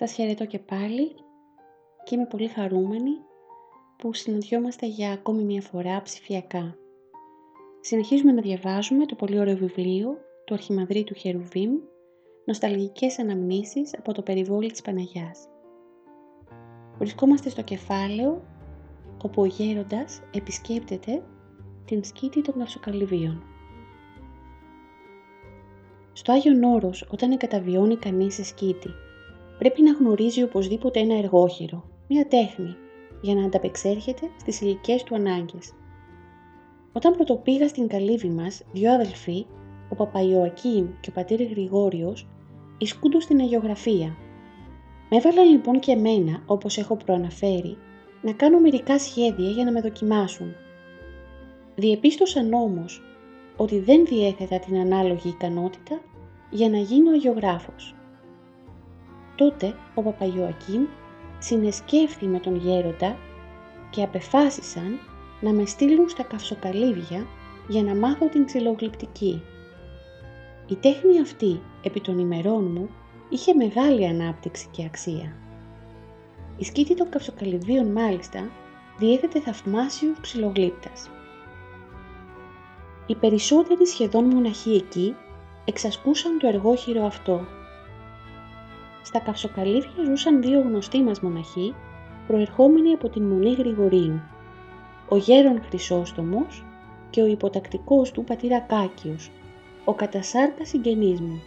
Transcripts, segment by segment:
Σας χαιρετώ και πάλι και είμαι πολύ χαρούμενη που συναντιόμαστε για ακόμη μια φορά ψηφιακά. Συνεχίζουμε να διαβάζουμε το πολύ ωραίο βιβλίο του Αρχιμανδρίτου Χερουβίμ «Νοσταλγικές αναμνήσεις από το περιβόλι της Παναγιάς». Βρισκόμαστε στο κεφάλαιο όπου ο γέροντας επισκέπτεται την σκήτη των καυσοκαλυβίων. Στο Άγιον Όρος, όταν εγκαταβιώνει κανείς σε σκήτη πρέπει να γνωρίζει οπωσδήποτε ένα εργόχειρο, μια τέχνη, για να ανταπεξέρχεται στις ηλικές του ανάγκες. Όταν πρωτοπήγα στην καλύβη μας, δυο αδελφοί, ο Παπαϊωακήμ και ο πατήρ Γρηγόριος, ισκούντο στην αγιογραφία. Με έβαλαν λοιπόν και εμένα, όπως έχω προαναφέρει, να κάνω μερικά σχέδια για να με δοκιμάσουν. Διεπίστωσαν όμως ότι δεν διέθετα την ανάλογη ικανότητα για να γίνω αγιογράφος. Τότε ο Παπαγιωακήμ συνεσκέφθη με τον γέροντα και απεφάσισαν να με στείλουν στα καυσοκαλύβια για να μάθω την ξυλογλυπτική. Η τέχνη αυτή επί των ημερών μου είχε μεγάλη ανάπτυξη και αξία. Η σκήτη των καυσοκαλυβίων μάλιστα διέθετε θαυμάσιους ξυλογλύπτας. Οι περισσότεροι σχεδόν μοναχοί εκεί εξασκούσαν το εργόχειρο αυτό στα καυσοκαλύφια ζούσαν δύο γνωστοί μας μοναχοί, προερχόμενοι από την Μονή Γρηγορίου, ο γέρον Χρυσόστομος και ο υποτακτικός του πατήρα Κάκιος, ο κατασάρτα συγγενής μου.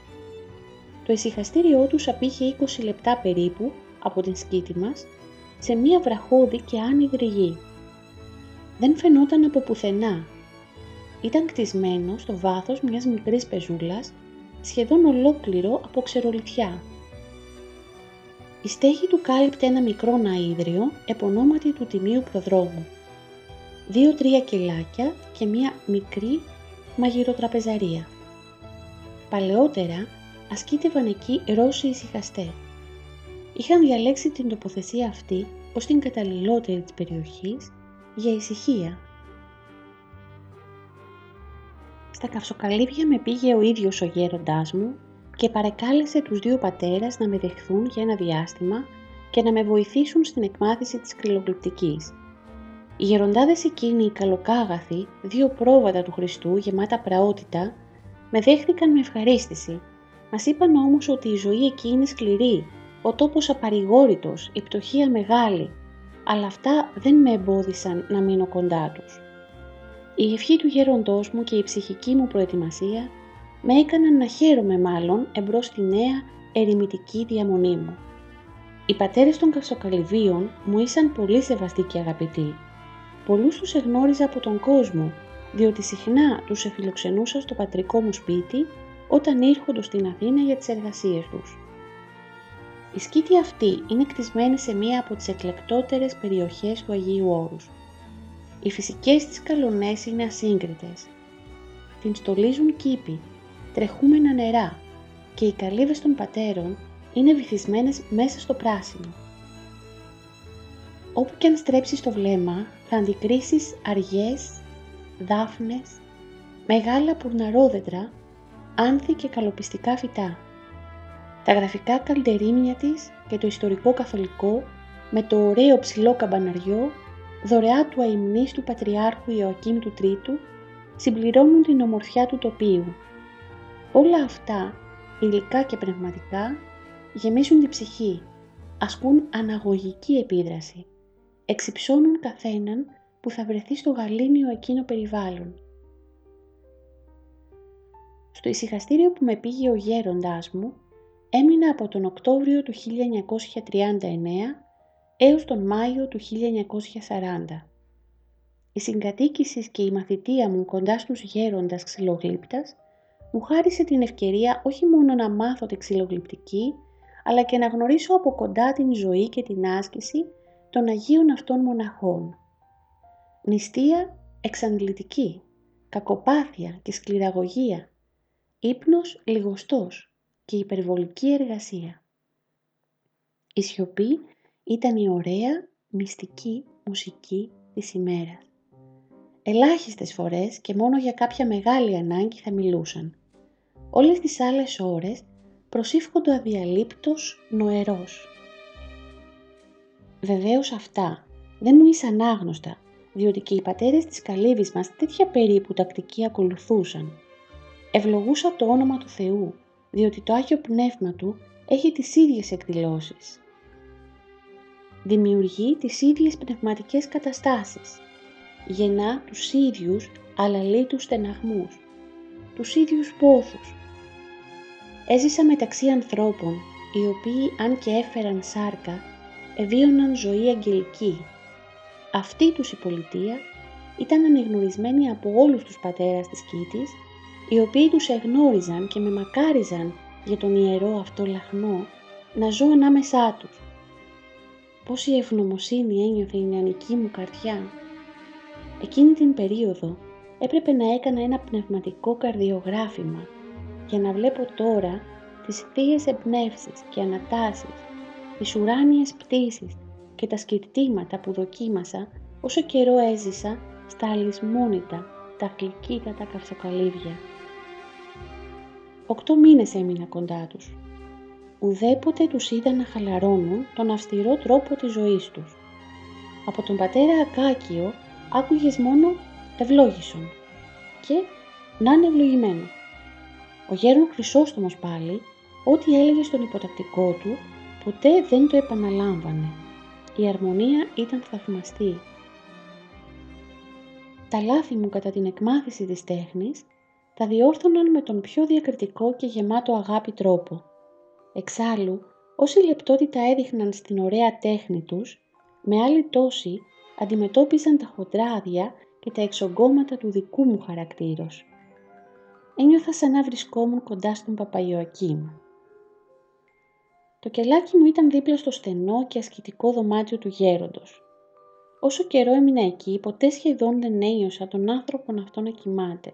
Το εσυχαστήριό τους απήχε 20 λεπτά περίπου από την σκήτη μας, σε μία βραχώδη και άνυδρη γη. Δεν φαινόταν από πουθενά. Ήταν κτισμένο στο βάθος μιας μικρής πεζούλας, σχεδόν ολόκληρο από ξερολιθιά. Η στέγη του κάλυπτε ένα μικρό ναΐδριο επωνόματι του Τιμίου Προδρόμου. Δύο-τρία κελάκια και μία μικρή μαγειροτραπεζαρία. Παλαιότερα ασκήτευαν εκεί Ρώσοι ησυχαστέ. Είχαν διαλέξει την τοποθεσία αυτή ως την καταλληλότερη της περιοχής για ησυχία. Στα καυσοκαλύβια με πήγε ο ίδιος ο γέροντάς μου και παρεκάλεσε τους δύο πατέρας να με δεχθούν για ένα διάστημα και να με βοηθήσουν στην εκμάθηση της κρυλογλυπτικής. Οι γεροντάδες εκείνοι οι καλοκάγαθοι, δύο πρόβατα του Χριστού γεμάτα πραότητα, με δέχθηκαν με ευχαρίστηση. Μας είπαν όμως ότι η ζωή εκεί είναι σκληρή, ο τόπος απαρηγόρητος, η πτωχία μεγάλη, αλλά αυτά δεν με εμπόδισαν να μείνω κοντά τους. Η ευχή του γέροντός μου και η ψυχική μου προετοιμασία με έκαναν να χαίρομαι μάλλον εμπρός στη νέα ερημητική διαμονή μου. Οι πατέρες των καυσοκαλυβίων μου ήσαν πολύ σεβαστοί και αγαπητοί. Πολλούς τους εγνώριζα από τον κόσμο, διότι συχνά τους εφιλοξενούσα στο πατρικό μου σπίτι όταν ήρχοντος στην Αθήνα για τις εργασίες τους. Η σκήτη αυτή είναι κτισμένη σε μία από τις εκλεκτότερες περιοχές του Αγίου Όρους. Οι φυσικές της καλονές είναι ασύγκριτες. Την στολίζουν κήποι τρεχούμενα νερά και οι καλύβες των πατέρων είναι βυθισμένες μέσα στο πράσινο. Όπου και αν στρέψεις το βλέμμα θα αντικρίσεις αργές, δάφνες, μεγάλα πουρναρόδεντρα, άνθη και καλοπιστικά φυτά. Τα γραφικά καλντερίμια της και το ιστορικό καθολικό με το ωραίο ψηλό καμπαναριό δωρεά του αιμνής Πατριάρχου Ιωακήμ του Τρίτου συμπληρώνουν την ομορφιά του τοπίου Όλα αυτά, υλικά και πνευματικά, γεμίζουν την ψυχή, ασκούν αναγωγική επίδραση. Εξυψώνουν καθέναν που θα βρεθεί στο γαλήνιο εκείνο περιβάλλον. Στο ησυχαστήριο που με πήγε ο γέροντάς μου έμεινα από τον Οκτώβριο του 1939 έως τον Μάιο του 1940. Η συγκατοίκηση και η μαθητεία μου κοντά στους γέροντας ξυλογλύπτας μου χάρισε την ευκαιρία όχι μόνο να μάθω τη ξυλογλυπτική, αλλά και να γνωρίσω από κοντά την ζωή και την άσκηση των Αγίων αυτών μοναχών. Νηστεία εξαντλητική, κακοπάθεια και σκληραγωγία, ύπνος λιγοστός και υπερβολική εργασία. Η σιωπή ήταν η ωραία μυστική μουσική της ημέρας. Ελάχιστες φορές και μόνο για κάποια μεγάλη ανάγκη θα μιλούσαν. Όλες τις άλλες ώρες προσήφχονται αδιαλείπτος νοερός. Βεβαίως αυτά δεν μου ήσαν άγνωστα, διότι και οι πατέρες της καλύβης μας τέτοια περίπου τακτική ακολουθούσαν. Ευλογούσα το όνομα του Θεού, διότι το Άγιο Πνεύμα Του έχει τις ίδιες εκδηλώσεις. Δημιουργεί τις ίδιες πνευματικές καταστάσεις. Γεννά τους ίδιους αλαλήτους στεναχμούς, τους ίδιους πόθους. Έζησα μεταξύ ανθρώπων, οι οποίοι αν και έφεραν σάρκα, εβίωναν ζωή αγγελική. Αυτή τους η πολιτεία ήταν ανεγνωρισμένη από όλους τους πατέρας της Κίτης οι οποίοι τους εγνώριζαν και με μακάριζαν για τον ιερό αυτό λαχνό να ζω ανάμεσά τους. Πόση ευγνωμοσύνη ένιωθε η νεανική μου καρδιά. Εκείνη την περίοδο έπρεπε να έκανα ένα πνευματικό καρδιογράφημα για να βλέπω τώρα τις θείες εμπνεύσεις και ανατάσεις, τις ουράνιες πτήσεις και τα σκυρτήματα που δοκίμασα όσο καιρό έζησα στα αλυσμόνητα, τα γλυκύτατα καυσοκαλύβια. Οκτώ μήνες έμεινα κοντά τους. Ουδέποτε τους είδα να χαλαρώνουν τον αυστηρό τρόπο της ζωής τους. Από τον πατέρα Ακάκιο άκουγες μόνο ευλόγησον και να είναι ευλογημένο. Ο γέρον Χρυσόστομος πάλι, ό,τι έλεγε στον υποτακτικό του, ποτέ δεν το επαναλάμβανε. Η αρμονία ήταν θαυμαστή. Τα λάθη μου κατά την εκμάθηση της τέχνης τα διόρθωναν με τον πιο διακριτικό και γεμάτο αγάπη τρόπο. Εξάλλου, όση λεπτότητα έδειχναν στην ωραία τέχνη τους, με άλλη τόση αντιμετώπιζαν τα χοντράδια και τα εξογκώματα του δικού μου χαρακτήρος. Ένιωθα σαν να βρισκόμουν κοντά στον Παπαϊωακήμ. Το κελάκι μου ήταν δίπλα στο στενό και ασκητικό δωμάτιο του γέροντος. Όσο καιρό έμεινα εκεί, ποτέ σχεδόν δεν ένιωσα τον άνθρωπο αυτό να κοιμάται.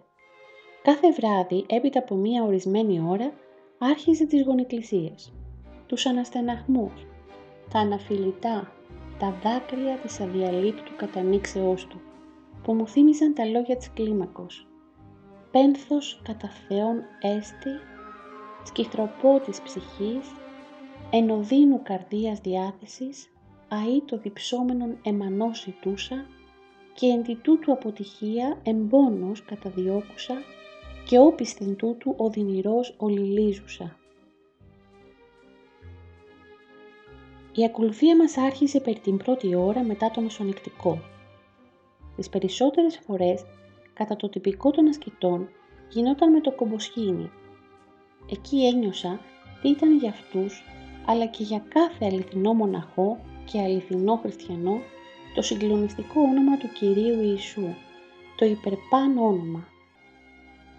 Κάθε βράδυ, έπειτα από μία ορισμένη ώρα, άρχιζε τις γονικλησίες, τους αναστεναχμούς, τα αναφιλητά, τα δάκρυα της αδιαλείπτου κατανήξεώς του, που μου θύμιζαν τα λόγια της κλίμακος. Πένθος κατά Θεόν έστη, σκυθροπό της ψυχής, ενωδίνου καρδίας διάθεσης, αή το διψώμενον εμανώσει τούσα και εν τη τούτου αποτυχία εμπόνος καταδιώκουσα και όπισθεν τούτου ο δυνηρός ολιλίζουσα. Η ακολουθία μας άρχισε περί την πρώτη ώρα μετά το μεσονεκτικό. Τις περισσότερες φορές, κατά το τυπικό των ασκητών, γινόταν με το κομποσχήνι. Εκεί ένιωσα τι ήταν για αυτούς, αλλά και για κάθε αληθινό μοναχό και αληθινό χριστιανό, το συγκλονιστικό όνομα του Κυρίου Ιησού, το υπερπάνω όνομα,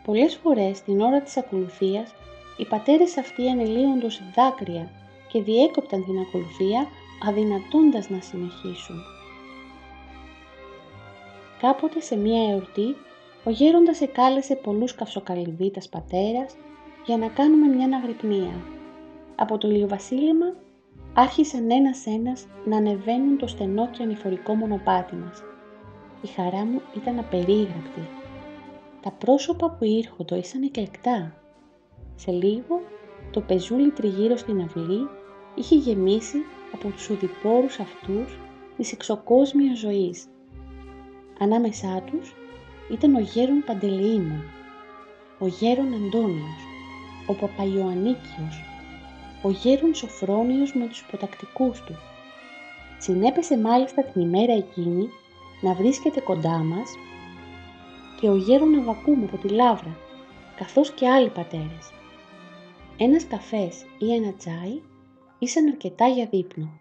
Πολλές φορές την ώρα της ακολουθίας οι πατέρες αυτοί ανελύοντος σε δάκρυα και διέκοπταν την ακολουθία αδυνατώντας να συνεχίσουν. Κάποτε σε μία εορτή ο γέροντας εκάλεσε πολλούς καυσοκαλυβίτας πατέρας για να κάνουμε μια αγρυπνία. Από το ηλιοβασίλεμα άρχισαν ένας-ένας να ανεβαίνουν το στενό και ανηφορικό μονοπάτι μας. Η χαρά μου ήταν απερίγραπτη τα πρόσωπα που ήρχοντο ήσαν εκλεκτά. Σε λίγο το πεζούλι τριγύρω στην αυλή είχε γεμίσει από τους ουδηπόρους αυτούς της εξωκόσμιας ζωής. Ανάμεσά τους ήταν ο γέρον Παντελεήμων, ο γέρον Αντώνιος, ο Παπαϊωαννίκιος, ο γέρον Σοφρόνιος με τους υποτακτικούς του. Συνέπεσε μάλιστα την ημέρα εκείνη να βρίσκεται κοντά μας και ο γέρον Αβακούμ από τη Λάβρα, καθώς και άλλοι πατέρες. Ένας καφές ή ένα τσάι ήσαν αρκετά για δείπνο.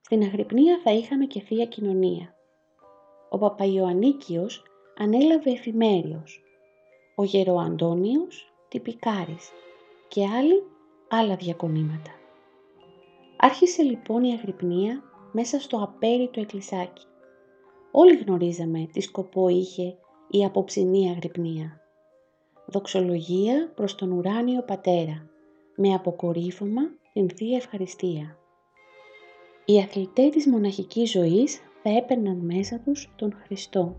Στην Αγρυπνία θα είχαμε και θεία κοινωνία. Ο Παπαϊωαννίκιος ανέλαβε εφημέριος, ο Γεροαντώνιος τυπικάρης και άλλοι άλλα διακονήματα. Άρχισε λοιπόν η Αγρυπνία μέσα στο απέριτο εκκλησάκι. Όλοι γνωρίζαμε τι σκοπό είχε η απόψινή Αγρυπνία. Δοξολογία προς τον ουράνιο Πατέρα, με αποκορύφωμα την Θεία Ευχαριστία. Οι αθλητές της μοναχικής ζωής θα έπαιρναν μέσα τους τον Χριστό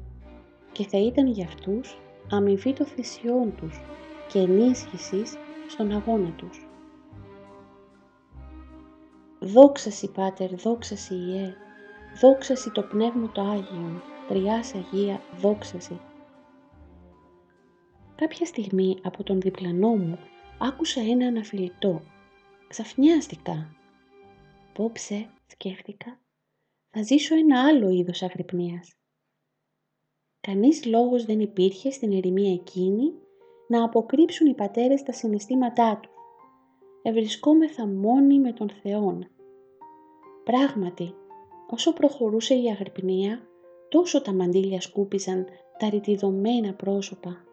και θα ήταν για αυτούς αμοιβή των θυσιών τους και ενίσχυσης στον αγώνα τους. Δόξαση Πάτερ, δόξαση Ιε, δόξαση το Πνεύμα το Άγιον, Τριάς Αγία, δόξαση. Κάποια στιγμή από τον διπλανό μου άκουσα ένα αναφιλητό. Ξαφνιάστηκα. Πόψε, σκέφτηκα, θα ζήσω ένα άλλο είδος αγρυπνίας. Κανείς λόγος δεν υπήρχε στην ερημία εκείνη να αποκρύψουν οι πατέρες τα συναισθήματά τους. Ευρισκόμεθα μόνοι με τον Θεόν. Πράγματι, όσο προχωρούσε η αγρυπνία, τόσο τα μαντήλια σκούπιζαν τα ρητιδωμένα πρόσωπα,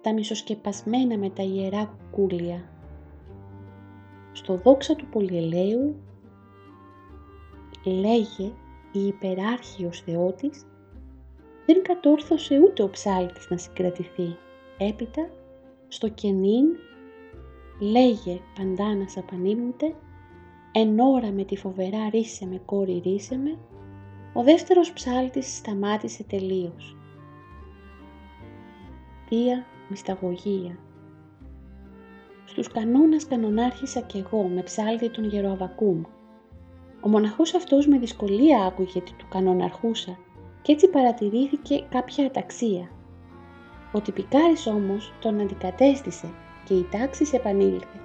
τα μισοσκεπασμένα με τα ιερά κουκούλια. Στο δόξα του πολυελαίου λέγε η υπεράρχιος Θεότης δεν κατόρθωσε ούτε ο ψάλτης να συγκρατηθεί. Έπειτα, στο κενήν, λέγε παντάνας απανίμνητε, εν ώρα με τη φοβερά ρίσε με κόρη ρίσε με, ο δεύτερος ψάλτης σταμάτησε τελείως. Θεία μυσταγωγία. Στους κανόνας κανονάρχησα κι εγώ με ψάλτη τον Γεροαβακούμ. Ο μοναχός αυτός με δυσκολία άκουγε τι του κανοναρχούσα και έτσι παρατηρήθηκε κάποια αταξία. Ο τυπικάρης όμως τον αντικατέστησε και η τάξη επανήλθε.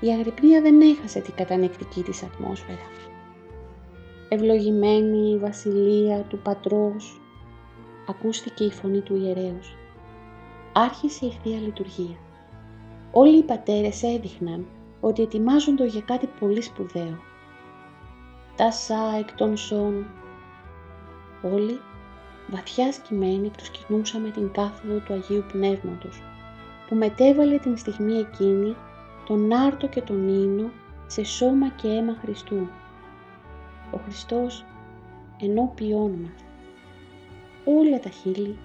Η Αγρυπνία δεν έχασε την κατανεκτική της ατμόσφαιρα. Ευλογημένη η βασιλεία του πατρός, ακούστηκε η φωνή του ιερέως. Άρχισε η Θεία Λειτουργία. Όλοι οι πατέρες έδειχναν ότι ετοιμάζονται για κάτι πολύ σπουδαίο. Τα σα εκ των σών, Όλοι, βαθιά σκυμμένοι, προσκυνούσαμε την κάθοδο του Αγίου Πνεύματος, που μετέβαλε την στιγμή εκείνη τον άρτο και τον ίνο σε σώμα και αίμα Χριστού. Ο Χριστός ενώπιόν μας. Όλα τα χείλη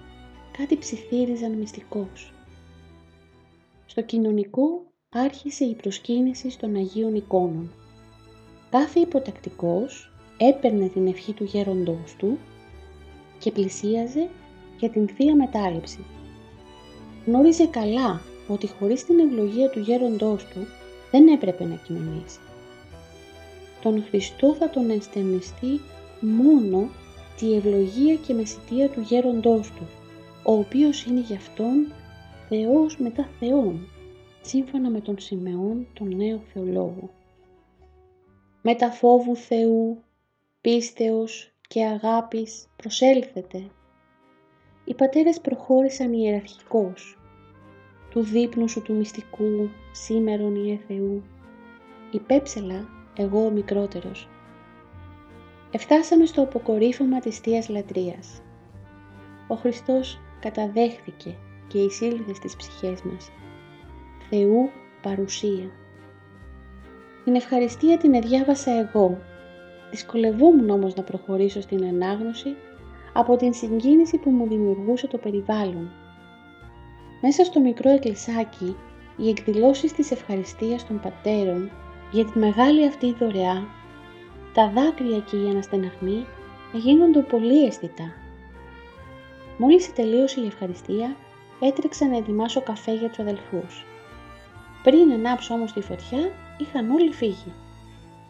κάτι ψιθύριζαν μυστικός. Στο κοινωνικό άρχισε η προσκύνηση των Αγίων εικόνων. Κάθε υποτακτικός έπαιρνε την ευχή του γέροντός του και πλησίαζε για την Θεία Μετάληψη. Γνώριζε καλά ότι χωρίς την ευλογία του γέροντός του δεν έπρεπε να κοινωνήσει. Τον Χριστό θα τον ενστενιστεί μόνο τη ευλογία και μεσητεία του γέροντός του, ο οποίος είναι γι' αυτόν Θεός μετά Θεόν, σύμφωνα με τον Σιμεών τον νέο θεολόγο. Μετά φόβου Θεού, πίστεως και αγάπης προσέλθετε. Οι πατέρες προχώρησαν ιεραρχικώς. Του δείπνου σου του μυστικού, σήμερον Ιε Θεού. Υπέψελα, εγώ ο μικρότερος. Εφτάσαμε στο αποκορύφωμα της Θείας Λατρείας. Ο Χριστός καταδέχθηκε και εισήλθες στις ψυχές μας. Θεού παρουσία. Την ευχαριστία την εδιάβασα εγώ Δυσκολευόμουν όμως να προχωρήσω στην ανάγνωση από την συγκίνηση που μου δημιουργούσε το περιβάλλον. Μέσα στο μικρό εκκλησάκι, οι εκδηλώσεις της ευχαριστίας των πατέρων για τη μεγάλη αυτή δωρεά, τα δάκρυα και η αναστεναγμή γίνονται πολύ αισθητά. Μόλις τελείωσε η ευχαριστία, έτρεξα να ετοιμάσω καφέ για τους αδελφούς. Πριν ανάψω όμως τη φωτιά, είχαν όλοι φύγει.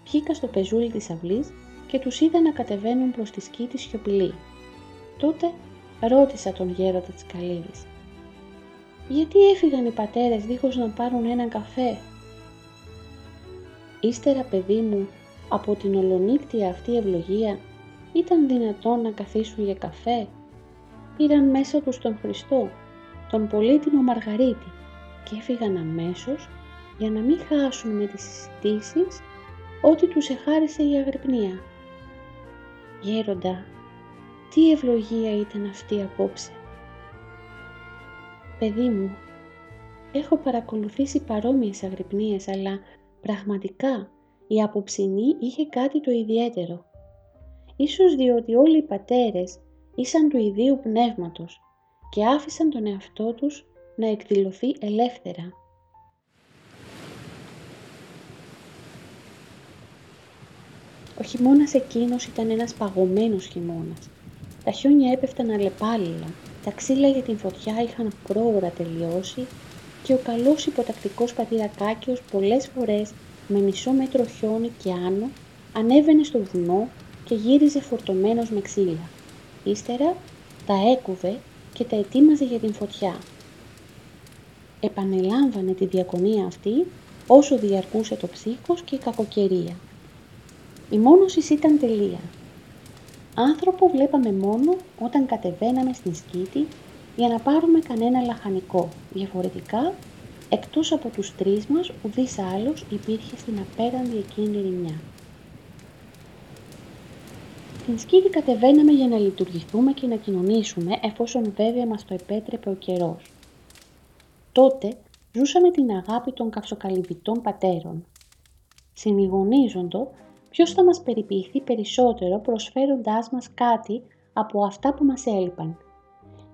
Βγήκα στο πεζούλι της αυλής και τους είδα να κατεβαίνουν προς τη σκήτη σιωπηλή. Τότε ρώτησα τον γέροντα της Καλύβης. «Γιατί έφυγαν οι πατέρες δίχως να πάρουν έναν καφέ» Ύστερα παιδί μου, από την ολονύκτια αυτή ευλογία, ήταν δυνατόν να καθίσουν για καφέ. Πήραν μέσα τους τον Χριστό, τον πολύτιμο Μαργαρίτη και έφυγαν αμέσως για να μην χάσουν με τις συζητήσεις ό,τι τους εχάρισε η αγρυπνία. Γέροντα, τι ευλογία ήταν αυτή απόψε. Παιδί μου, έχω παρακολουθήσει παρόμοιες αγρυπνίες, αλλά πραγματικά η απόψινή είχε κάτι το ιδιαίτερο. Ίσως διότι όλοι οι πατέρες ήσαν του ιδίου πνεύματος και άφησαν τον εαυτό τους να εκδηλωθεί ελεύθερα. Χειμώνας εκείνος ήταν ένας παγωμένος χειμώνας. Τα χιόνια έπεφταν αλλεπάλληλα, τα ξύλα για την φωτιά είχαν πρόωρα τελειώσει και ο καλός υποτακτικός πατήρακάκιος πολλές φορές με μισό μέτρο χιόνι και άνω ανέβαινε στο βουνό και γύριζε φορτωμένος με ξύλα. Ύστερα τα έκουβε και τα ετοίμαζε για την φωτιά. Επανελάμβανε τη διακονία αυτή όσο διαρκούσε το ψύχος και η κακοκαιρία. Η μόνωσης ήταν τελεία. Άνθρωπο βλέπαμε μόνο όταν κατεβαίναμε στην σκήτη για να πάρουμε κανένα λαχανικό. Διαφορετικά, εκτός από τους τρεις μας, ουδής άλλος υπήρχε στην απέραντη εκείνη ρημιά. Στην σκήτη κατεβαίναμε για να λειτουργηθούμε και να κοινωνήσουμε εφόσον βέβαια μας το επέτρεπε ο καιρός. Τότε ζούσαμε την αγάπη των καυσοκαλυβητών πατέρων. Συνηγονίζοντο ποιος θα μας περιποιηθεί περισσότερο προσφέροντάς μας κάτι από αυτά που μας έλειπαν;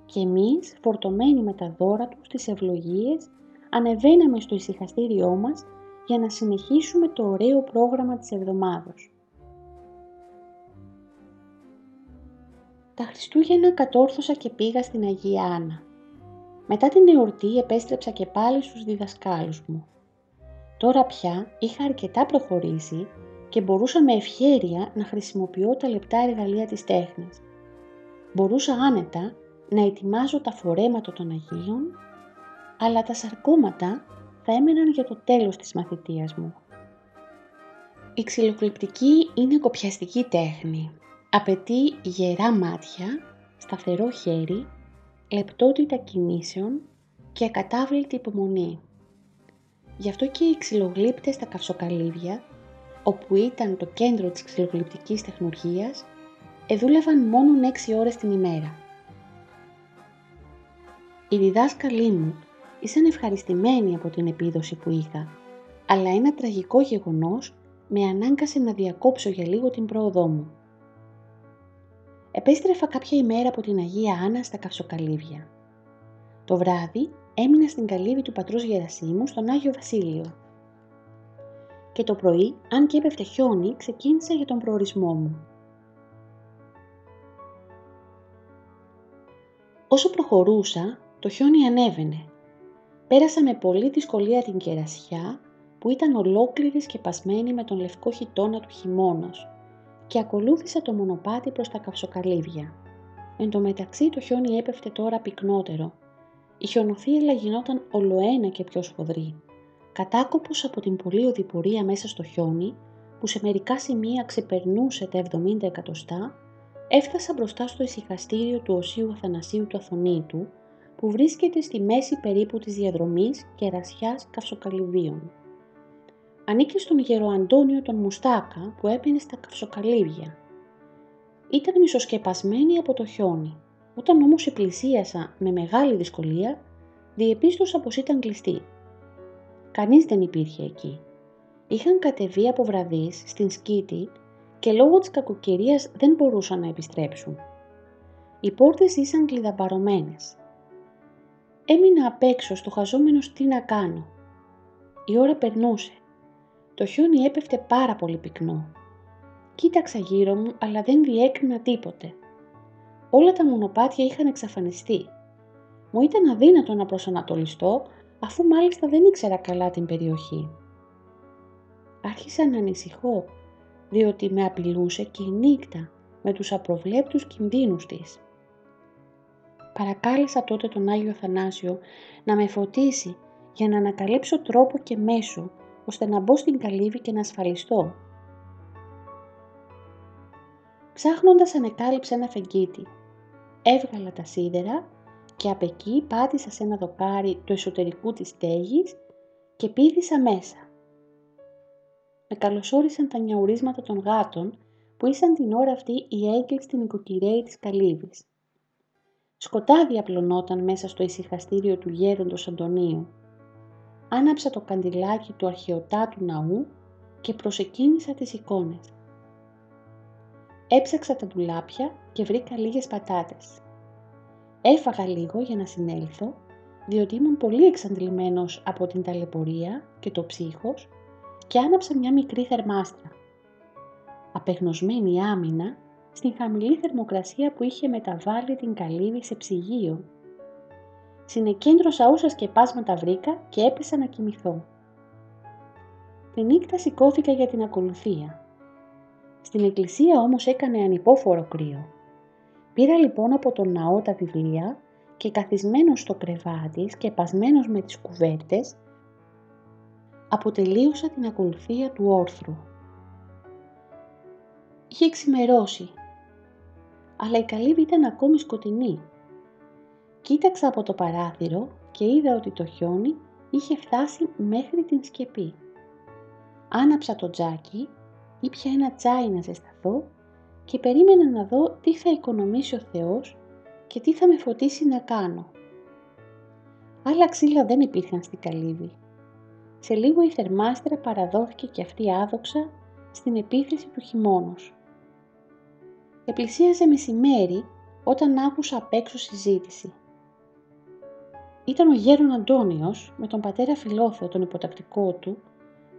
Και εμείς, φορτωμένοι με τα δώρα τους, τις ευλογίες, ανεβαίναμε στο ησυχαστήριό μας για να συνεχίσουμε το ωραίο πρόγραμμα της εβδομάδος. Τα Χριστούγεννα κατόρθωσα και πήγα στην Αγία Άννα. Μετά την εορτή επέστρεψα και πάλι στους διδασκάλους μου. Τώρα πια είχα αρκετά προχωρήσει και μπορούσα με ευχέρεια να χρησιμοποιώ τα λεπτά εργαλεία της τέχνης. Μπορούσα άνετα να ετοιμάζω τα φορέματα των Αγίων, αλλά τα σαρκώματα θα έμεναν για το τέλος της μαθητείας μου. Η ξυλοκληπτική είναι κοπιαστική τέχνη. Απαιτεί γερά μάτια, σταθερό χέρι, λεπτότητα κινήσεων και ακατάβλητη υπομονή. Γι' αυτό και οι ξυλογλύπτες στα καυσοκαλύβια όπου ήταν το κέντρο της ξυλογλυπτικής τεχνουργίας, εδούλευαν μόνο 6 ώρες την ημέρα. Οι διδάσκαλοι μου ήσαν ευχαριστημένοι από την επίδοση που είχα, αλλά ένα τραγικό γεγονός με ανάγκασε να διακόψω για λίγο την πρόοδό μου. Επέστρεφα κάποια ημέρα από την Αγία Άννα στα καυσοκαλύβια. Το βράδυ έμεινα στην καλύβη του πατρός Γερασίμου στον Άγιο Βασίλειο και το πρωί, αν και έπεφτε χιόνι, ξεκίνησα για τον προορισμό μου. Όσο προχωρούσα, το χιόνι ανέβαινε. Πέρασα με πολλή δυσκολία την κερασιά που ήταν ολόκληρης σκεπασμένη με τον λευκό χιτόνα του χειμώνος και ακολούθησα το μονοπάτι προς τα καυσοκαλύβια. Εν τω μεταξύ το χιόνι έπεφτε τώρα πυκνότερο. Η χιονοθύελα γινόταν ολοένα και πιο σφοδρή. Κατάκοπος από την πολλή οδηπορία μέσα στο χιόνι, που σε μερικά σημεία ξεπερνούσε τα 70 εκατοστά, έφτασα μπροστά στο ησυχαστήριο του Οσίου Αθανασίου του Αθωνίτου, που βρίσκεται στη μέση περίπου της διαδρομής κερασιάς καυσοκαλυβίων. Ανήκει στον γερο Αντώνιο τον Μουστάκα που έπαινε στα καυσοκαλύβια. Ήταν μισοσκεπασμένη από το χιόνι. Όταν όμως επλησίασα με μεγάλη δυσκολία, διεπίστωσα πως ήταν κλειστή. Κανείς δεν υπήρχε εκεί. Είχαν κατεβεί από βραδείς στην σκήτη και λόγω της κακοκαιρίας δεν μπορούσαν να επιστρέψουν. Οι πόρτες ήσαν κλειδαμπαρωμένες. Έμεινα απ' έξω στο χαζόμενος τι να κάνω. Η ώρα περνούσε. Το χιόνι έπεφτε πάρα πολύ πυκνό. Κοίταξα γύρω μου αλλά δεν διέκρινα τίποτε. Όλα τα μονοπάτια είχαν εξαφανιστεί. Μου ήταν αδύνατο να προσανατολιστώ αφού μάλιστα δεν ήξερα καλά την περιοχή. Άρχισα να ανησυχώ, διότι με απειλούσε και η νύχτα με τους απροβλέπτους κινδύνους της. Παρακάλεσα τότε τον Άγιο Θανάσιο να με φωτίσει για να ανακαλύψω τρόπο και μέσο ώστε να μπω στην καλύβη και να ασφαλιστώ. Ψάχνοντας ανεκάλυψα ένα φεγγίτι. Έβγαλα τα σίδερα και απ' εκεί πάτησα σε ένα δοκάρι του εσωτερικού της στέγης και πήδησα μέσα. Με καλωσόρισαν τα νιαουρίσματα των γάτων που ήσαν την ώρα αυτή οι έγκλη στην οικοκυρέη της καλύβης. Σκοτάδι απλωνόταν μέσα στο ησυχαστήριο του γέροντος Αντωνίου. Άναψα το καντιλάκι του αρχαιοτάτου ναού και προσεκίνησα τις εικόνες. Έψαξα τα ντουλάπια και βρήκα λίγες πατάτες. Έφαγα λίγο για να συνέλθω, διότι ήμουν πολύ εξαντλημένος από την ταλαιπωρία και το ψύχος και άναψα μια μικρή θερμάστρα. Απεγνωσμένη άμυνα στην χαμηλή θερμοκρασία που είχε μεταβάλει την καλύβη σε ψυγείο. Συνεκέντρωσα όσα σκεπάσματα βρήκα και έπεσα να κοιμηθώ. Τη νύχτα σηκώθηκα για την ακολουθία. Στην εκκλησία όμως έκανε ανυπόφορο κρύο. Πήρα λοιπόν από τον ναό τα βιβλία και καθισμένος στο κρεβάτι, σκεπασμένος με τις κουβέρτες, αποτελείωσα την ακολουθία του όρθρου. Είχε ξημερώσει, αλλά η καλύβη ήταν ακόμη σκοτεινή. Κοίταξα από το παράθυρο και είδα ότι το χιόνι είχε φτάσει μέχρι την σκεπή. Άναψα το τζάκι, ήπια ένα τσάι να ζεσταθώ και περίμενα να δω τι θα οικονομήσει ο Θεός και τι θα με φωτίσει να κάνω. Άλλα ξύλα δεν υπήρχαν στην καλύβη. Σε λίγο η θερμάστρα παραδόθηκε και αυτή άδοξα στην επίθεση του χειμώνος. Επλησίαζε μεσημέρι όταν άκουσα απ' έξω συζήτηση. Ήταν ο γέρον Αντώνιος με τον πατέρα Φιλόθεο, τον υποτακτικό του,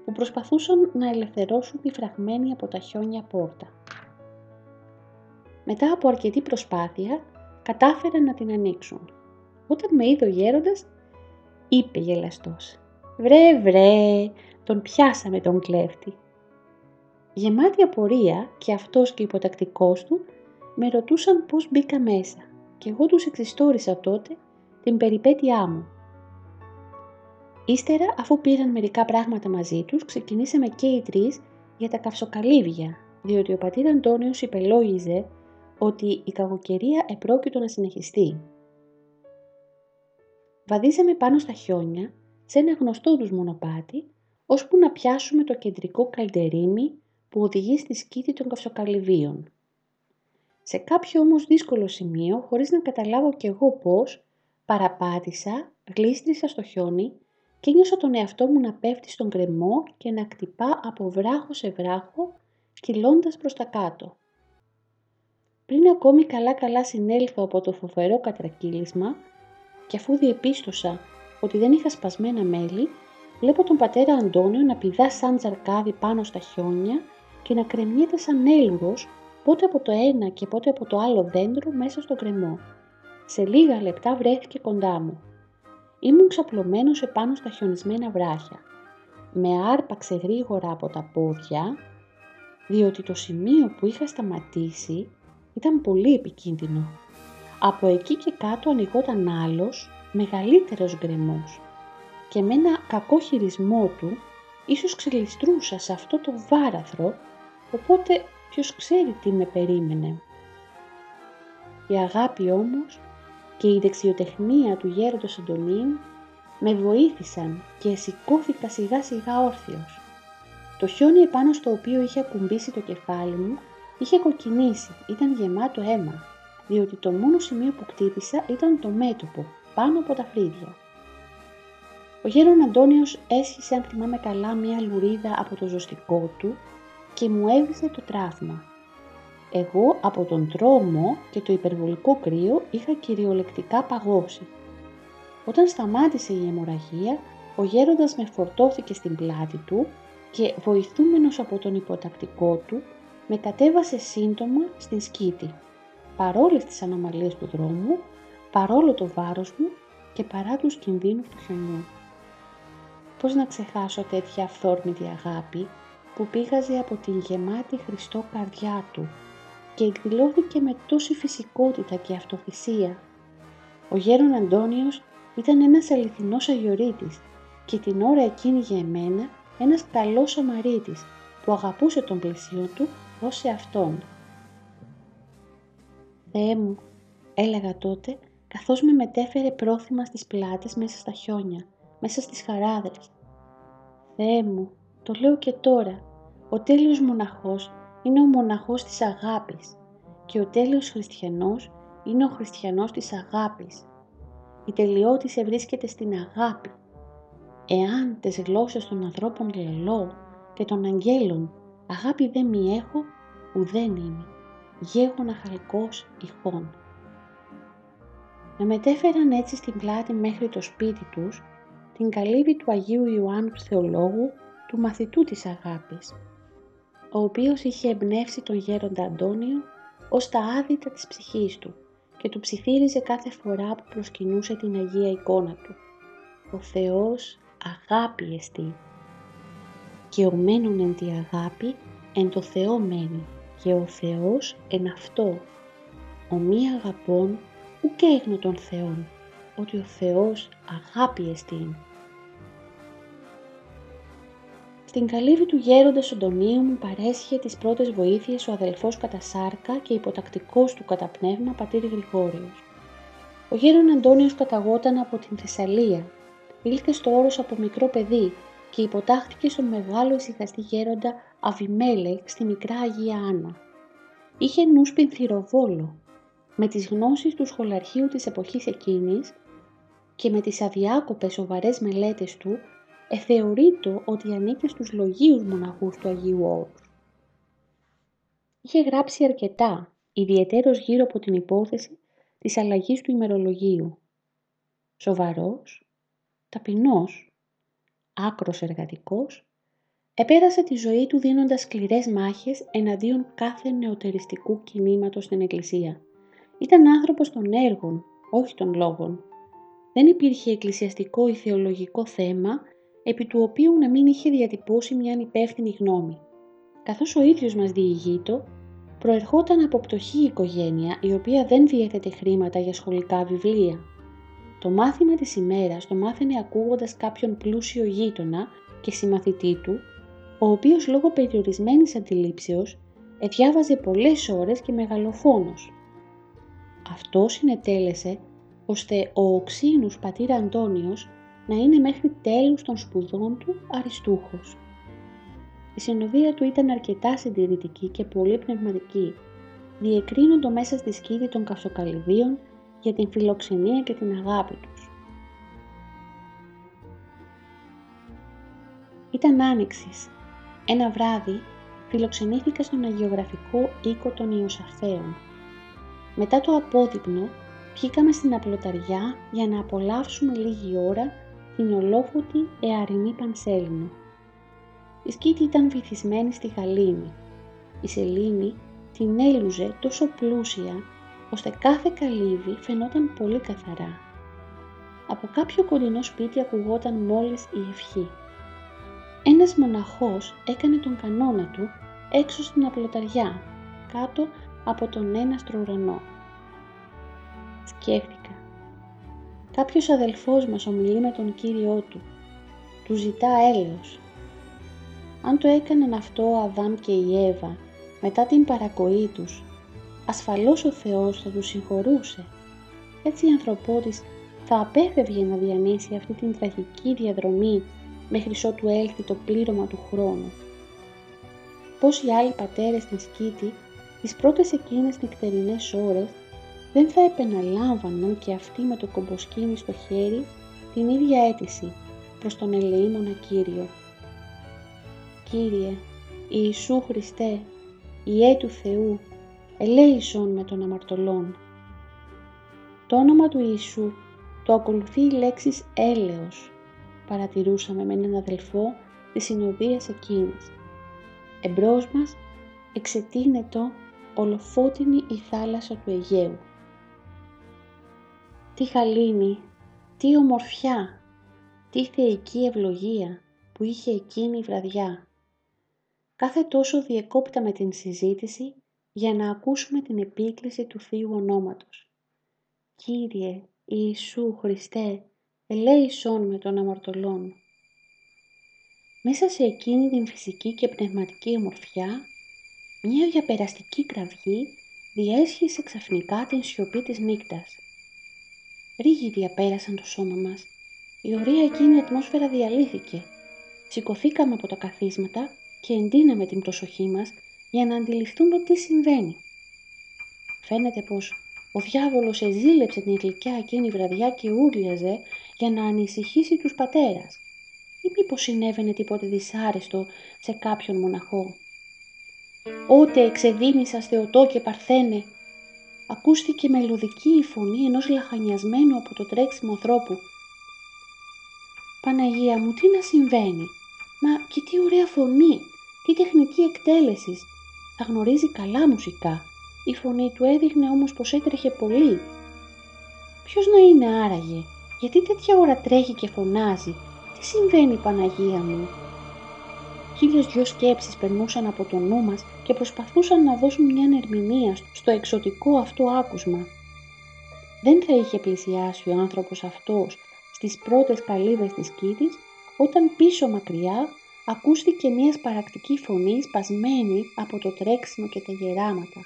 που προσπαθούσαν να ελευθερώσουν τη φραγμένη από τα χιόνια πόρτα. Μετά από αρκετή προσπάθεια, κατάφεραν να την ανοίξουν. Όταν με είδε ο γέροντας, είπε γελαστός «Βρε βρε, τον πιάσαμε τον κλέφτη». Γεμάτη απορία και αυτός και ο υποτακτικός του με ρωτούσαν πώς μπήκα μέσα και εγώ τους εξιστόρισα τότε την περιπέτειά μου. Ύστερα, αφού πήραν μερικά πράγματα μαζί τους, ξεκινήσαμε και οι τρεις για τα καυσοκαλύβια, διότι ο πατήρ Αντώνιος υπελόγιζε ότι η κακοκαιρία επρόκειτο να συνεχιστεί. Βαδίσαμε πάνω στα χιόνια, σε ένα γνωστό τους μονοπάτι, ώσπου να πιάσουμε το κεντρικό καλντερίμι που οδηγεί στη σκήτη των καυσοκαλυβίων. Σε κάποιο όμως δύσκολο σημείο, χωρίς να καταλάβω κι εγώ πώς, παραπάτησα, γλίστρισα στο χιόνι και νιώσα τον εαυτό μου να πέφτει στον κρεμό και να κτυπά από βράχο σε βράχο, κυλώντας προς τα κάτω. Πριν ακόμη καλά-καλά συνέλθω από το φοβερό κατρακύλισμα και αφού διεπίστωσα ότι δεν είχα σπασμένα μέλη, βλέπω τον πατέρα Αντώνιο να πηδά σαν τζαρκάδι πάνω στα χιόνια και να κρεμιέται σαν έλουρος πότε από το ένα και πότε από το άλλο δέντρο μέσα στο κρεμό. Σε λίγα λεπτά βρέθηκε κοντά μου. Ήμουν ξαπλωμένος επάνω στα χιονισμένα βράχια. Με άρπαξε γρήγορα από τα πόδια, διότι το σημείο που είχα σταματήσει ήταν πολύ επικίνδυνο. Από εκεί και κάτω ανοιγόταν άλλος, μεγαλύτερος γκρεμός και με ένα κακό χειρισμό του ίσως ξελιστρούσα σε αυτό το βάραθρο, οπότε ποιος ξέρει τι με περίμενε. Η αγάπη όμως και η δεξιοτεχνία του γέροντος Αντωνίου με βοήθησαν και σηκώθηκα σιγά σιγά όρθιος. Το χιόνι επάνω στο οποίο είχε ακουμπήσει το κεφάλι μου Είχε κοκκινήσει, ήταν γεμάτο αίμα, διότι το μόνο σημείο που κτύπησα ήταν το μέτωπο, πάνω από τα φρύδια. Ο γέρον Αντώνιος έσχισε, αν θυμάμαι καλά, μία λουρίδα από το ζωστικό του και μου έβρισε το τραύμα. Εγώ από τον τρόμο και το υπερβολικό κρύο είχα κυριολεκτικά παγώσει. Όταν σταμάτησε η αιμορραγία, ο γέροντας με φορτώθηκε στην πλάτη του και βοηθούμενος από τον υποτακτικό του με κατέβασε σύντομα στην σκήτη, παρόλες τις ανομαλίες του δρόμου, παρόλο το βάρος μου και παρά τους κινδύνους του χιονιού. Πώς να ξεχάσω τέτοια αυθόρμητη αγάπη που πήγαζε από την γεμάτη Χριστό καρδιά του και εκδηλώθηκε με τόση φυσικότητα και αυτοθυσία. Ο γέρον Αντώνιος ήταν ένας αληθινός αγιορείτης και την ώρα εκείνη για εμένα ένας καλός Σαμαρίτης που αγαπούσε τον πλησίο του ως σε αυτόν. «Θεέ μου», έλεγα τότε, καθώς με μετέφερε πρόθυμα στις πλάτες μέσα στα χιόνια, μέσα στις χαράδρες. «Θεέ μου, το λέω και τώρα, ο τέλειος μοναχός είναι ο μοναχός της αγάπης και ο τέλειος χριστιανός είναι ο χριστιανός της αγάπης. Η τελειότηση βρίσκεται στην αγάπη. Εάν τις γλώσσες των ανθρώπων λελώ και των αγγέλων αγάπη δεν μη έχω, ουδέν είμαι. Γέγονα χαλκός ηχών. Με μετέφεραν έτσι στην πλάτη μέχρι το σπίτι τους την καλύβη του Αγίου Ιωάννου του Θεολόγου, του μαθητού της αγάπης, ο οποίος είχε εμπνεύσει τον γέροντα Αντώνιο ως τα άδυτα της ψυχής του και του ψιθύριζε κάθε φορά που προσκυνούσε την Αγία εικόνα του. Ο Θεός αγάπη εστί. Και ο μένων εν τη αγάπη εν το Θεό μένει και ο Θεός εν αυτό. Ο μη αγαπών ουκ έγνω τον Θεόν, ότι ο Θεός αγάπη εστίν. Στην καλύβη του γέροντα Σοντονίου μου παρέσχε τις πρώτες βοήθειες ο αδελφός κατά σάρκα και υποτακτικός του κατά πνεύμα πατήρ Γρηγόριος. Ο γέρον Αντώνιος καταγόταν από την Θεσσαλία. Ήλθε στο όρος από μικρό παιδί και υποτάχθηκε στον μεγάλο ησυχαστή γέροντα Αβιμέλεκ στη μικρά Αγία Άννα. Είχε νους πινθυροβόλο. Με τις γνώσεις του σχολαρχείου της εποχής εκείνης και με τις αδιάκοπες σοβαρές μελέτες του εθεωρείτο ότι ανήκε στους λογίους μοναχούς του Αγίου Όρους. Είχε γράψει αρκετά, ιδιαιτέρως γύρω από την υπόθεση της αλλαγής του ημερολογίου. Σοβαρός, ταπεινός, άκρος εργατικός, επέρασε τη ζωή του δίνοντας σκληρές μάχες εναντίον κάθε νεοτεριστικού κινήματος στην Εκκλησία. Ήταν άνθρωπος των έργων, όχι των λόγων. Δεν υπήρχε εκκλησιαστικό ή θεολογικό θέμα επί του οποίου να μην είχε διατυπώσει μια υπεύθυνη γνώμη. Καθώς ο ίδιος μας διηγείτο, προερχόταν από πτωχή οικογένεια η οποία δεν διέθετε χρήματα για σχολικά βιβλία. Το μάθημα της ημέρας το μάθαινε ακούγοντας κάποιον πλούσιο γείτονα και συμμαθητή του, ο οποίος λόγω περιορισμένης αντιλήψεως εδιάβαζε πολλές ώρες και μεγαλοφόνος. Αυτό συνετέλεσε ώστε ο οξύνους πατήρ Αντώνιος να είναι μέχρι τέλους των σπουδών του αριστούχος. Η συνοδεία του ήταν αρκετά συντηρητική και πολύ πνευματική, διεκρίνοντο μέσα στη σκήτη των καυσοκαλυβίων για την φιλοξενία και την αγάπη τους. Ήταν άνοιξης. Ένα βράδυ φιλοξενήθηκα στον αγιογραφικό οίκο των Ιωσαφαίων. Μετά το απόδειπνο, βγήκαμε στην απλοταριά για να απολαύσουμε λίγη ώρα την ολόφωτη εαρινή πανσέλινο. Η σκήτη ήταν βυθισμένη στη γαλήνη. Η σελήνη την έλουζε τόσο πλούσια, ώστε κάθε καλύβη φαινόταν πολύ καθαρά. Από κάποιο κοντινό σπίτι ακουγόταν μόλις η ευχή. Ένας μοναχός έκανε τον κανόνα του έξω στην απλοταριά, κάτω από τον έναστρο ουρανό. Σκέφτηκα Κάποιος αδελφός μας ομιλεί με τον Κύριό του. Του ζητά έλεος. Αν το έκαναν αυτό ο Αδάμ και η Εύα μετά την παρακοή τους, ασφαλώς ο Θεός θα τους συγχωρούσε. Έτσι η ανθρωπότης θα απέφευγε να διανύσει αυτή την τραγική διαδρομή μέχρι ότου έλθει το πλήρωμα του χρόνου. Πώς οι άλλοι πατέρες στην σκήτη τις πρώτες εκείνες νυχτερινές ώρες δεν θα επαναλάμβαναν και αυτοί με το κομποσκίνη στο χέρι την ίδια αίτηση προς τον ελεήμονα Κύριο. Κύριε, Ιησού Χριστέ, Ιέ του Θεού, ελέησον με τον αμαρτωλόν. Το όνομα του Ιησού το ακολουθεί η λέξης έλεος, παρατηρούσαμε με έναν αδελφό της συνοδείας εκείνης. Εμπρός μας εξετείνετο ολοφώτινη η θάλασσα του Αιγαίου. Τι χαλίνη, τι ομορφιά, τι θεϊκή ευλογία που είχε εκείνη η βραδιά. Κάθε τόσο διεκόπτα με την συζήτηση για να ακούσουμε την επίκληση του Θείου Ονόματος. Κύριε Ιησού Χριστέ, ελέησόν με των αμαρτωλών. Μέσα σε εκείνη την φυσική και πνευματική ομορφιά, μια διαπεραστική κραυγή διέσχισε ξαφνικά την σιωπή της νύχτας. Ρίγοι διαπέρασαν το σώμα μας. Η ωραία εκείνη ατμόσφαιρα διαλύθηκε. Σηκωθήκαμε από τα καθίσματα και εντείναμε την προσοχή μας για να αντιληφθούμε τι συμβαίνει. Φαίνεται πως ο διάβολος εζήλεψε την γλυκιά εκείνη βραδιά και ούρλιαζε για να ανησυχήσει τους πατέρας. Ή μήπως συνέβαινε τίποτε δυσάρεστο σε κάποιον μοναχό. «Ότε εξεδίμησας Θεοτό και Παρθένε», ακούστηκε μελωδική η φωνή ενός λαχανιασμένου από το τρέξιμο ανθρώπου. «Παναγία μου, τι να συμβαίνει, μα και τι ωραία φωνή, τι τεχνική εκτέλεσης, θα γνωρίζει καλά μουσικά». Η φωνή του έδειχνε όμως πως έτρεχε πολύ. Ποιος να είναι άραγε, γιατί τέτοια ώρα τρέχει και φωνάζει, τι συμβαίνει Παναγία μου; Χίλιες δυο σκέψεις περνούσαν από το νου μας και προσπαθούσαν να δώσουν μια ερμηνεία στο εξωτικό αυτό άκουσμα. Δεν θα είχε πλησιάσει ο άνθρωπος αυτός στις πρώτες καλύβες της κήτης, όταν πίσω μακριά ακούστηκε μιας σπαρακτική φωνής σπασμένη από το τρέξιμο και τα γεράματα.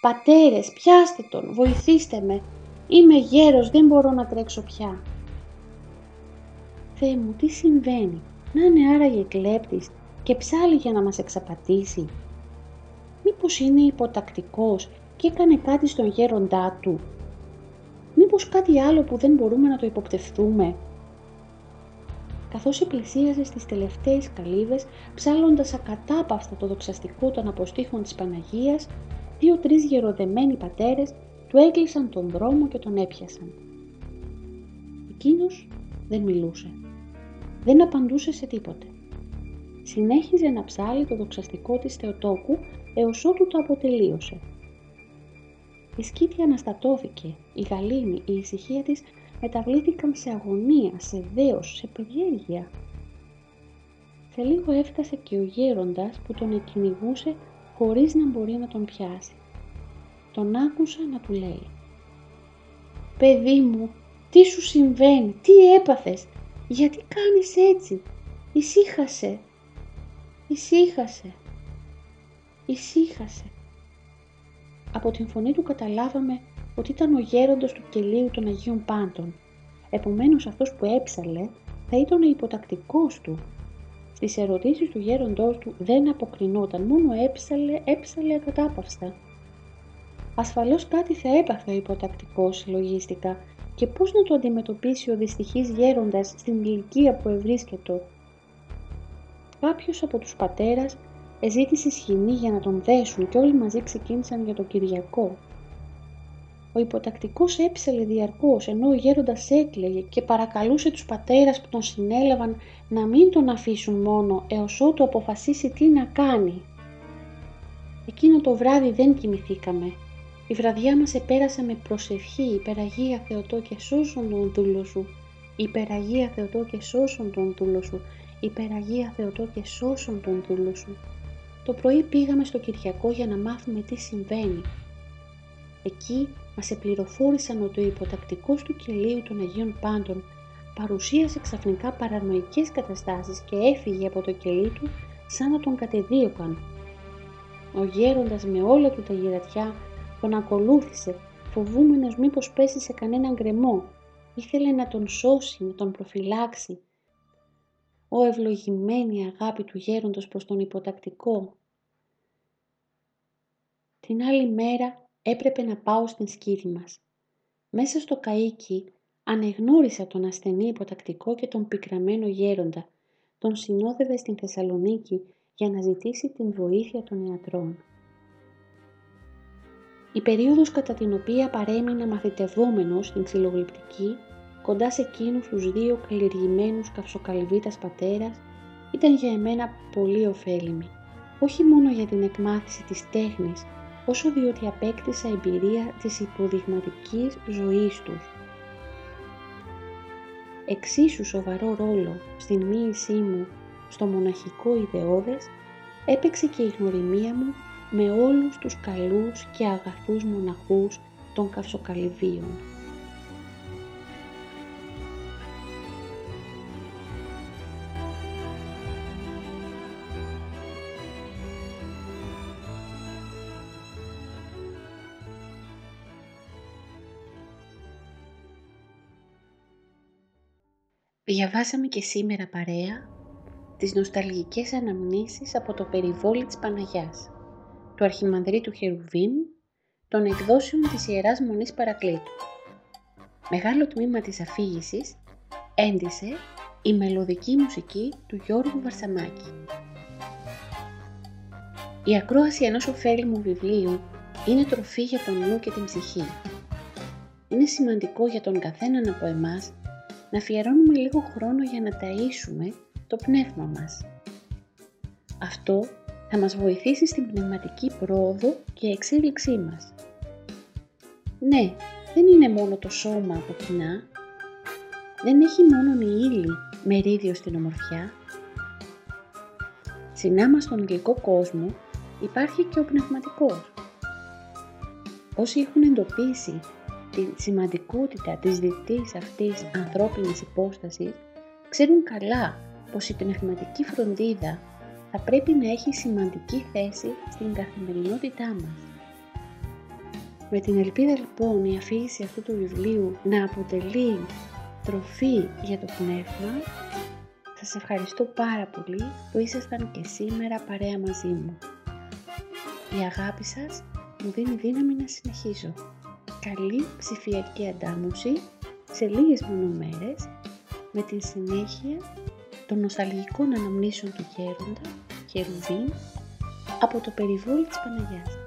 «Πατέρες, πιάστε τον, βοηθήστε με, είμαι γέρος, δεν μπορώ να τρέξω πια». «Θεέ μου, τι συμβαίνει, να είναι άραγε κλέπτης και ψάλει για να μας εξαπατήσει. Μήπως είναι υποτακτικός και έκανε κάτι στον γέροντά του. Μήπως κάτι άλλο που δεν μπορούμε να το υποπτευθούμε. Καθώς επλησίαζε στις τελευταίες καλύβες, ψάλλοντας ακατάπαυστα το δοξαστικό των αποστήχων της Παναγίας, δύο-τρεις γεροδεμένοι πατέρες του έκλεισαν τον δρόμο και τον έπιασαν. Εκείνος δεν μιλούσε. Δεν απαντούσε σε τίποτε. Συνέχιζε να ψάλει το δοξαστικό της Θεοτόκου έως ότου το αποτελείωσε. Η σκήτη αναστατώθηκε, η γαλήνη, η ησυχία της μεταβλήθηκαν σε αγωνία, σε δέος, σε περιέργεια. Σε λίγο έφτασε και ο γέροντας που τον εκκυνηγούσε χωρίς να μπορεί να τον πιάσει. Τον άκουσα να του λέει «Παιδί μου, τι σου συμβαίνει, τι έπαθες, γιατί κάνεις έτσι, ησύχασε, ησύχασε, ησύχασε». Από την φωνή του καταλάβαμε ότι ήταν ο γέροντας του κελίου των Αγίων Πάντων. Επομένως αυτός που έψαλε θα ήταν ο υποτακτικός του στις ερωτήσεις του γέροντός του δεν αποκρινόταν, μόνο έψαλε, έψαλε ακατάπαυστα. Ασφαλώς κάτι θα έπαθε ο υποτακτικός, λογίστηκα, και πώς να το αντιμετωπίσει ο δυστυχής γέροντας στην ηλικία που ευρίσκετο. Κάποιος από τους πατέρας εζήτησε σχοινή για να τον δέσουν και όλοι μαζί ξεκίνησαν για το Κυριακό. Ο υποτακτικός έψελε διαρκώς, ενώ ο γέροντας έκλαιγε και παρακαλούσε τους πατέρας που τον συνέλαβαν να μην τον αφήσουν μόνο έως ότου αποφασίσει τι να κάνει. Εκείνο το βράδυ δεν κοιμηθήκαμε. Η βραδιά μας επέρασε με προσευχή, υπεραγία Θεοτό και σώσον τον δούλο σου. Υπεραγία Θεοτό και σώσον τον δούλο σου. Υπεραγία Θεοτό και σώσον τον δούλο σου. Το πρωί πήγαμε στο Κυριακό για να μάθουμε τι συμβαίνει. Εκεί μας επληροφόρησαν ότι ο υποτακτικός του κελίου των Αγίων Πάντων παρουσίασε ξαφνικά παρανοϊκές καταστάσεις και έφυγε από το κελί του σαν να τον κατεδίωκαν. Ο γέροντας με όλα του τα γυρατιά τον ακολούθησε, φοβούμενος μήπως πέσει σε κανέναν γκρεμό. Ήθελε να τον σώσει, να τον προφυλάξει. Ο ευλογημένη αγάπη του γέροντος προς τον υποτακτικό. Την άλλη μέρα έπρεπε να πάω στην σκήτη μας. Μέσα στο καΐκι ανεγνώρισα τον ασθενή υποτακτικό και τον πικραμένο γέροντα. Τον συνόδευε στην Θεσσαλονίκη για να ζητήσει την βοήθεια των ιατρών. Η περίοδος κατά την οποία παρέμεινα μαθητευόμενος στην ξυλογλυπτική, κοντά σε εκείνους τους δύο καλλιεργημένους καυσοκαλυβίτας πατέρας, ήταν για εμένα πολύ ωφέλιμη. Όχι μόνο για την εκμάθηση της τέχνης, όσο διότι απέκτησα εμπειρία της υποδειγματικής ζωής τους. Εξίσου σοβαρό ρόλο στην μοίησή μου στο μοναχικό ιδεώδες έπαιξε και η γνωριμία μου με όλους τους καλούς και αγαθούς μοναχούς των καυσοκαλυβίων. Διαβάσαμε και σήμερα παρέα τις νοσταλγικές αναμνήσεις από το περιβόλι της Παναγιάς, του Αρχιμανδρίτου Χερουβίμ, των εκδόσεων της Ιεράς Μονής Παρακλήτου. Μεγάλο τμήμα της αφήγησης έντισε η μελωδική μουσική του Γιώργου Βαρσαμάκη. Η ακρόαση ενός ωφέλιμου βιβλίου είναι τροφή για τον νου και την ψυχή. Είναι σημαντικό για τον καθέναν από εμάς να αφιερώνουμε λίγο χρόνο για να ταΐσουμε το πνεύμα μας. Αυτό θα μας βοηθήσει στην πνευματική πρόοδο και εξέλιξή μας. Ναι, δεν είναι μόνο το σώμα από κοινά, δεν έχει μόνο η ύλη μερίδιο στην ομορφιά. Συνάμα στον υλικό κόσμο υπάρχει και ο πνευματικός. Όσοι έχουν εντοπίσει τη σημαντικότητα της διτής αυτής ανθρώπινης υπόστασης, ξέρουν καλά πως η πνευματική φροντίδα θα πρέπει να έχει σημαντική θέση στην καθημερινότητά μας. Με την ελπίδα λοιπόν η αφήγηση αυτού του βιβλίου να αποτελεί τροφή για το πνεύμα, σας ευχαριστώ πάρα πολύ που ήσασταν και σήμερα παρέα μαζί μου. Η αγάπη σας μου δίνει δύναμη να συνεχίζω. Καλή ψηφιακή αντάμωση σε λίγες μονομέρες με την συνέχεια των νοσταλγικών αναμνήσεων του Γέροντα, Χερουβίν, από το περιβόλι της Παναγιάς.